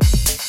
Thank